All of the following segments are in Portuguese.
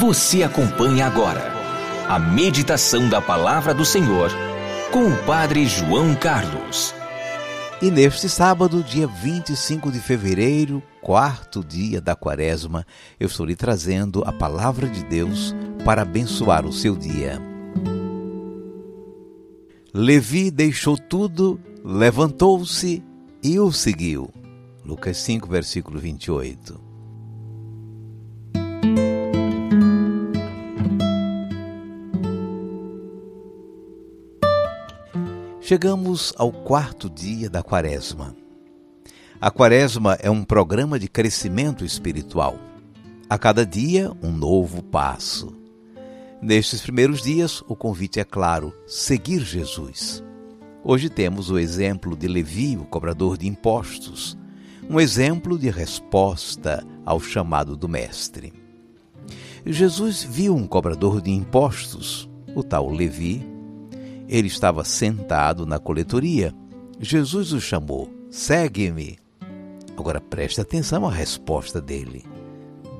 Você acompanha agora a meditação da Palavra do Senhor com o Padre João Carlos. E neste sábado, dia 25 de fevereiro, quarto dia da quaresma, eu estou lhe trazendo a palavra de Deus para abençoar o seu dia. Levi deixou tudo, levantou-se e o seguiu. Lucas 5, versículo 28. Chegamos ao quarto dia da Quaresma. A Quaresma é um programa de crescimento espiritual. A cada dia, um novo passo. Nestes primeiros dias, o convite é claro: seguir Jesus. Hoje temos o exemplo de Levi, o cobrador de impostos, um exemplo de resposta ao chamado do Mestre. Jesus viu um cobrador de impostos, o tal Levi, ele estava sentado na coletoria. Jesus o chamou: Segue-me. Agora preste atenção à resposta dele.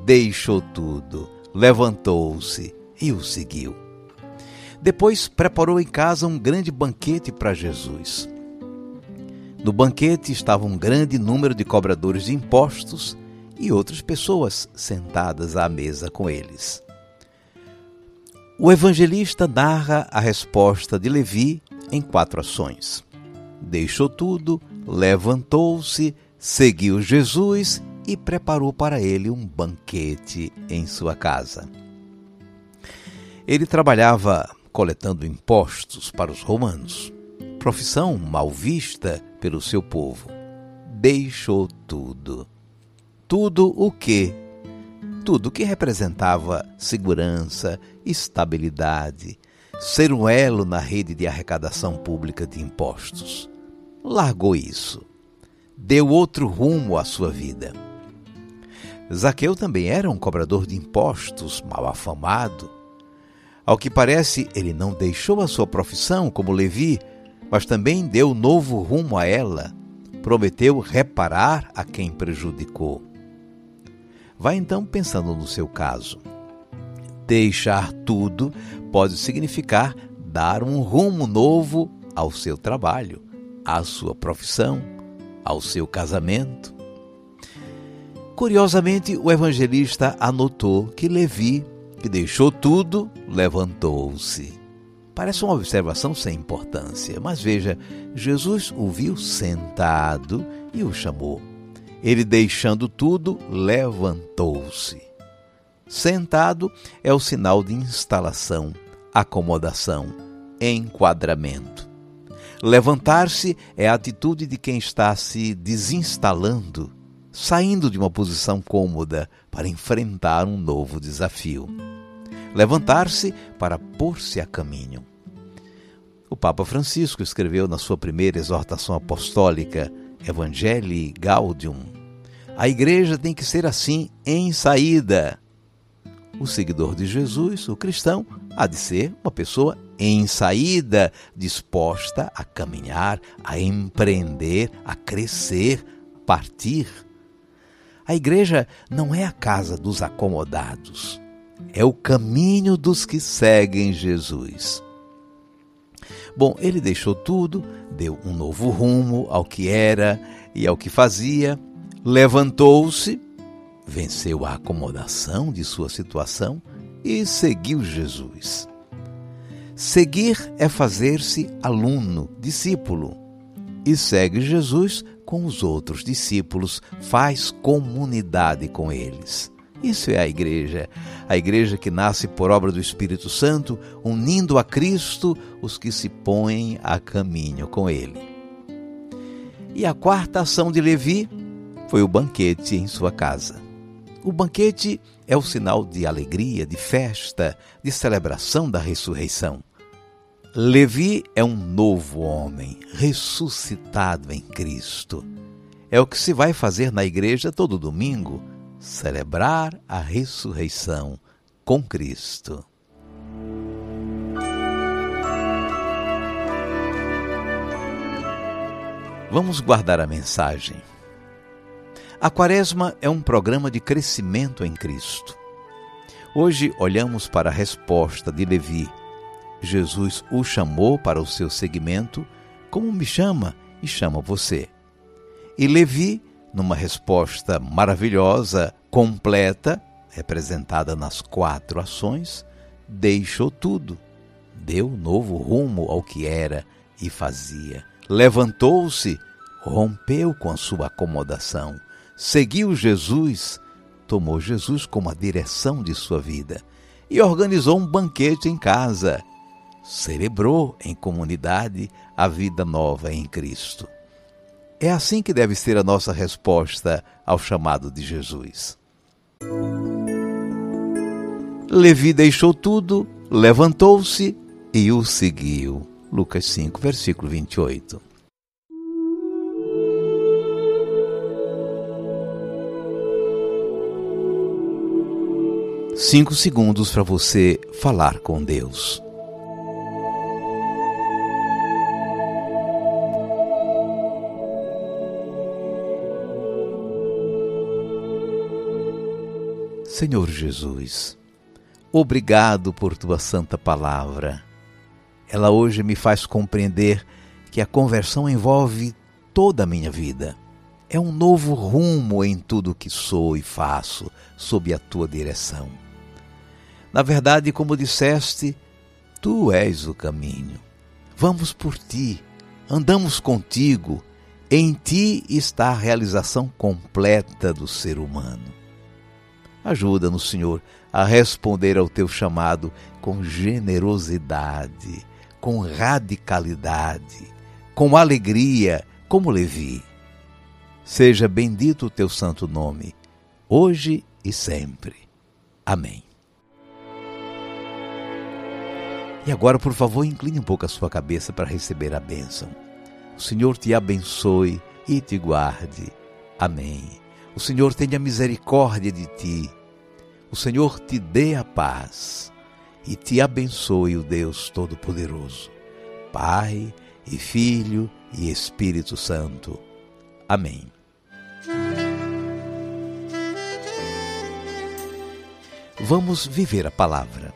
Deixou tudo, levantou-se e o seguiu. Depois preparou em casa um grande banquete para Jesus. No banquete estava um grande número de cobradores de impostos e outras pessoas sentadas à mesa com eles. O evangelista narra a resposta de Levi em quatro ações. Deixou tudo, levantou-se, seguiu Jesus e preparou para ele um banquete em sua casa. Ele trabalhava coletando impostos para os romanos, profissão mal vista pelo seu povo. Deixou tudo. Tudo o que tudo que representava segurança, estabilidade, ser um elo na rede de arrecadação pública de impostos. Largou isso. Deu outro rumo à sua vida. Zaqueu também era um cobrador de impostos, mal afamado. Ao que parece, ele não deixou a sua profissão como Levi, mas também deu novo rumo a ela. Prometeu reparar a quem prejudicou. Vá então pensando no seu caso. Deixar tudo pode significar dar um rumo novo ao seu trabalho, à sua profissão, ao seu casamento. Curiosamente, o evangelista anotou que Levi, que deixou tudo, levantou-se. Parece uma observação sem importância, mas veja, Jesus o viu sentado e o chamou. Ele, deixando tudo, levantou-se. Sentado é o sinal de instalação, acomodação, enquadramento. Levantar-se é a atitude de quem está se desinstalando, saindo de uma posição cômoda para enfrentar um novo desafio. Levantar-se para pôr-se a caminho. O Papa Francisco escreveu na sua primeira exortação apostólica, Evangelii Gaudium. A igreja tem que ser assim em saída. O seguidor de Jesus, o cristão, há de ser uma pessoa em saída, disposta a caminhar, a empreender, a crescer, partir. A igreja não é a casa dos acomodados, é o caminho dos que seguem Jesus. Bom, ele deixou tudo, deu um novo rumo ao que era e ao que fazia, levantou-se, venceu a acomodação de sua situação e seguiu Jesus. Seguir é fazer-se aluno, discípulo, e segue Jesus com os outros discípulos, faz comunidade com eles. Isso é a igreja, a igreja que nasce por obra do Espírito Santo, unindo a Cristo os que se põem a caminho com ele. E a quarta ação de Levi foi o banquete em sua casa. O banquete é o sinal de alegria, de festa, de celebração da ressurreição. Levi é um novo homem, ressuscitado em Cristo. É o que se vai fazer na igreja todo domingo celebrar a ressurreição com Cristo. Vamos guardar a mensagem. A Quaresma é um programa de crescimento em Cristo. Hoje olhamos para a resposta de Levi. Jesus o chamou para o seu seguimento, como me chama e chama você. E Levi, numa resposta maravilhosa, completa, representada nas quatro ações, deixou tudo, deu novo rumo ao que era e fazia. Levantou-se, rompeu com a sua acomodação, seguiu Jesus tomou Jesus como a direção de sua vida e organizou um banquete em casa. Celebrou em comunidade a vida nova em Cristo. É assim que deve ser a nossa resposta ao chamado de Jesus. Levi deixou tudo, levantou-se e o seguiu. Lucas 5, versículo 28. Cinco segundos para você falar com Deus. Senhor Jesus, obrigado por tua santa palavra. Ela hoje me faz compreender que a conversão envolve toda a minha vida. É um novo rumo em tudo que sou e faço, sob a tua direção. Na verdade, como disseste, tu és o caminho. Vamos por ti, andamos contigo. Em ti está a realização completa do ser humano. Ajuda-nos, Senhor, a responder ao teu chamado com generosidade, com radicalidade, com alegria, como Levi. Seja bendito o teu santo nome, hoje e sempre. Amém. E agora, por favor, incline um pouco a sua cabeça para receber a bênção. O Senhor te abençoe e te guarde. Amém. O Senhor tenha misericórdia de ti. O Senhor te dê a paz e te abençoe o Deus Todo-Poderoso, Pai e Filho e Espírito Santo. Amém. Vamos viver a palavra.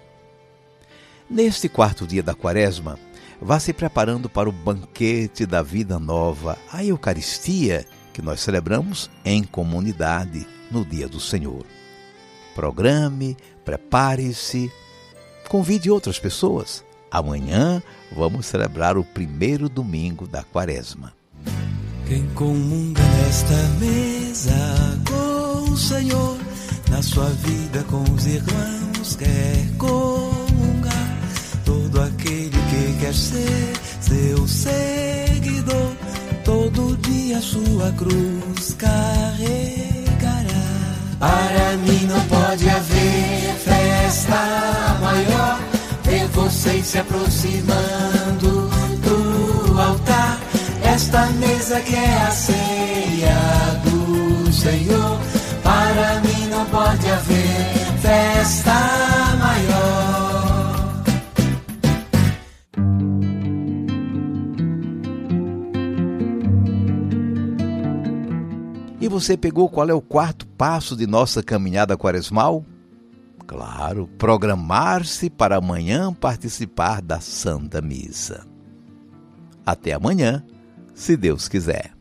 Neste quarto dia da quaresma, vá se preparando para o banquete da vida nova, a Eucaristia, que nós celebramos em comunidade no dia do Senhor. Programe, prepare-se, convide outras pessoas. Amanhã vamos celebrar o primeiro domingo da quaresma. Quem comunga nesta mesa com o Senhor, na sua vida com os irmãos, quer comungar todo aquele que quer ser cruz carregará. Para mim não pode haver festa maior, ver vocês se aproximando do altar. Esta mesa que é a ceia do Senhor, para mim não pode haver festa E você pegou qual é o quarto passo de nossa caminhada quaresmal? Claro, programar-se para amanhã participar da Santa Missa. Até amanhã, se Deus quiser.